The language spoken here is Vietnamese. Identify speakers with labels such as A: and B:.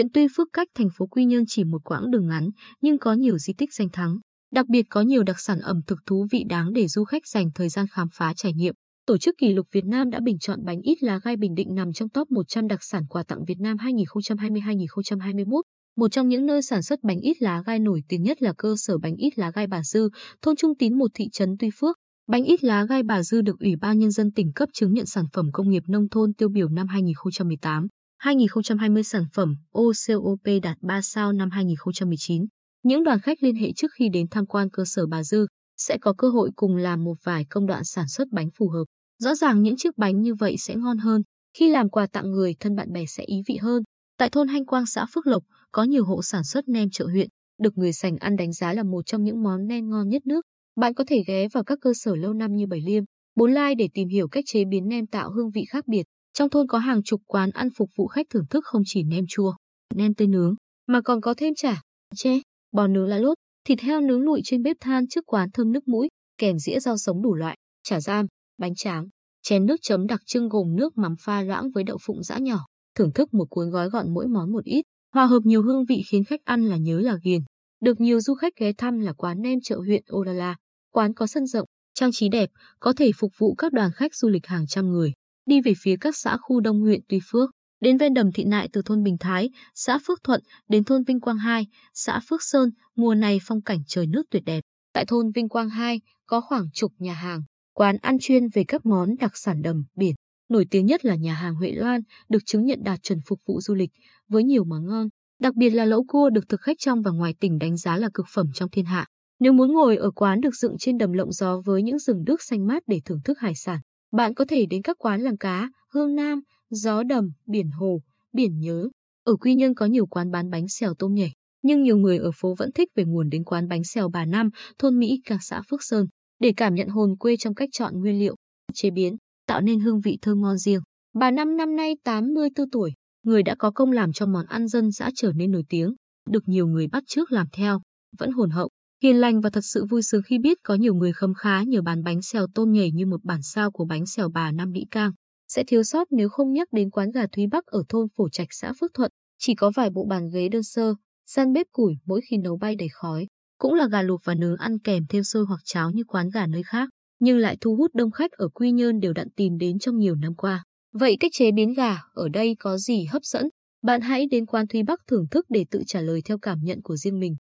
A: Huyện Tuy Phước cách thành phố Quy Nhơn chỉ một quãng đường ngắn, nhưng có nhiều di tích danh thắng. Đặc biệt có nhiều đặc sản ẩm thực thú vị đáng để du khách dành thời gian khám phá trải nghiệm. Tổ chức kỷ lục Việt Nam đã bình chọn bánh ít lá gai Bình Định nằm trong top 100 đặc sản quà tặng Việt Nam 2020-2021. Một trong những nơi sản xuất bánh ít lá gai nổi tiếng nhất là cơ sở bánh ít lá gai Bà Dư, thôn Trung Tín một thị trấn Tuy Phước. Bánh ít lá gai Bà Dư được Ủy ban Nhân dân tỉnh cấp chứng nhận sản phẩm công nghiệp nông thôn tiêu biểu năm 2018. 2020 sản phẩm OCOP đạt 3 sao năm 2019. Những đoàn khách liên hệ trước khi đến tham quan cơ sở Bà Dư sẽ có cơ hội cùng làm một vài công đoạn sản xuất bánh phù hợp. Rõ ràng những chiếc bánh như vậy sẽ ngon hơn, khi làm quà tặng người thân bạn bè sẽ ý vị hơn. Tại thôn Hanh Quang xã Phước Lộc, có nhiều hộ sản xuất nem chợ huyện, được người sành ăn đánh giá là một trong những món nem ngon nhất nước. Bạn có thể ghé vào các cơ sở lâu năm như Bảy Liêm, Bốn Lai để tìm hiểu cách chế biến nem tạo hương vị khác biệt. Trong thôn có hàng chục quán ăn phục vụ khách thưởng thức không chỉ nem chua, nem tươi nướng, mà còn có thêm chả, chê, bò nướng lá lốt, thịt heo nướng lụi trên bếp than trước quán thơm nước mũi, kèm dĩa rau sống đủ loại, chả giam, bánh tráng, chén nước chấm đặc trưng gồm nước mắm pha loãng với đậu phụng giã nhỏ, thưởng thức một cuốn gói gọn mỗi món một ít, hòa hợp nhiều hương vị khiến khách ăn là nhớ là ghiền. Được nhiều du khách ghé thăm là quán nem chợ huyện Olala, quán có sân rộng, trang trí đẹp, có thể phục vụ các đoàn khách du lịch hàng trăm người đi về phía các xã khu đông huyện Tuy Phước, đến ven đầm thị nại từ thôn Bình Thái, xã Phước Thuận đến thôn Vinh Quang 2, xã Phước Sơn, mùa này phong cảnh trời nước tuyệt đẹp. Tại thôn Vinh Quang 2 có khoảng chục nhà hàng, quán ăn chuyên về các món đặc sản đầm, biển. Nổi tiếng nhất là nhà hàng Huệ Loan, được chứng nhận đạt chuẩn phục vụ du lịch, với nhiều món ngon. Đặc biệt là lẩu cua được thực khách trong và ngoài tỉnh đánh giá là cực phẩm trong thiên hạ. Nếu muốn ngồi ở quán được dựng trên đầm lộng gió với những rừng nước xanh mát để thưởng thức hải sản, bạn có thể đến các quán làng cá, hương nam, gió đầm, biển hồ, biển nhớ. Ở Quy Nhơn có nhiều quán bán bánh xèo tôm nhảy, nhưng nhiều người ở phố vẫn thích về nguồn đến quán bánh xèo bà Năm, thôn Mỹ, cả xã Phước Sơn, để cảm nhận hồn quê trong cách chọn nguyên liệu, chế biến, tạo nên hương vị thơm ngon riêng. Bà Năm năm nay 84 tuổi, người đã có công làm cho món ăn dân dã trở nên nổi tiếng, được nhiều người bắt chước làm theo, vẫn hồn hậu hiền lành và thật sự vui sướng khi biết có nhiều người khâm khá nhờ bán bánh xèo tôm nhảy như một bản sao của bánh xèo bà Nam Mỹ Cang. Sẽ thiếu sót nếu không nhắc đến quán gà Thúy Bắc ở thôn Phổ Trạch xã Phước Thuận, chỉ có vài bộ bàn ghế đơn sơ, gian bếp củi mỗi khi nấu bay đầy khói, cũng là gà luộc và nướng ăn kèm thêm xôi hoặc cháo như quán gà nơi khác, nhưng lại thu hút đông khách ở Quy Nhơn đều đặn tìm đến trong nhiều năm qua. Vậy cách chế biến gà ở đây có gì hấp dẫn? Bạn hãy đến quán Thúy Bắc thưởng thức để tự trả lời theo cảm nhận của riêng mình.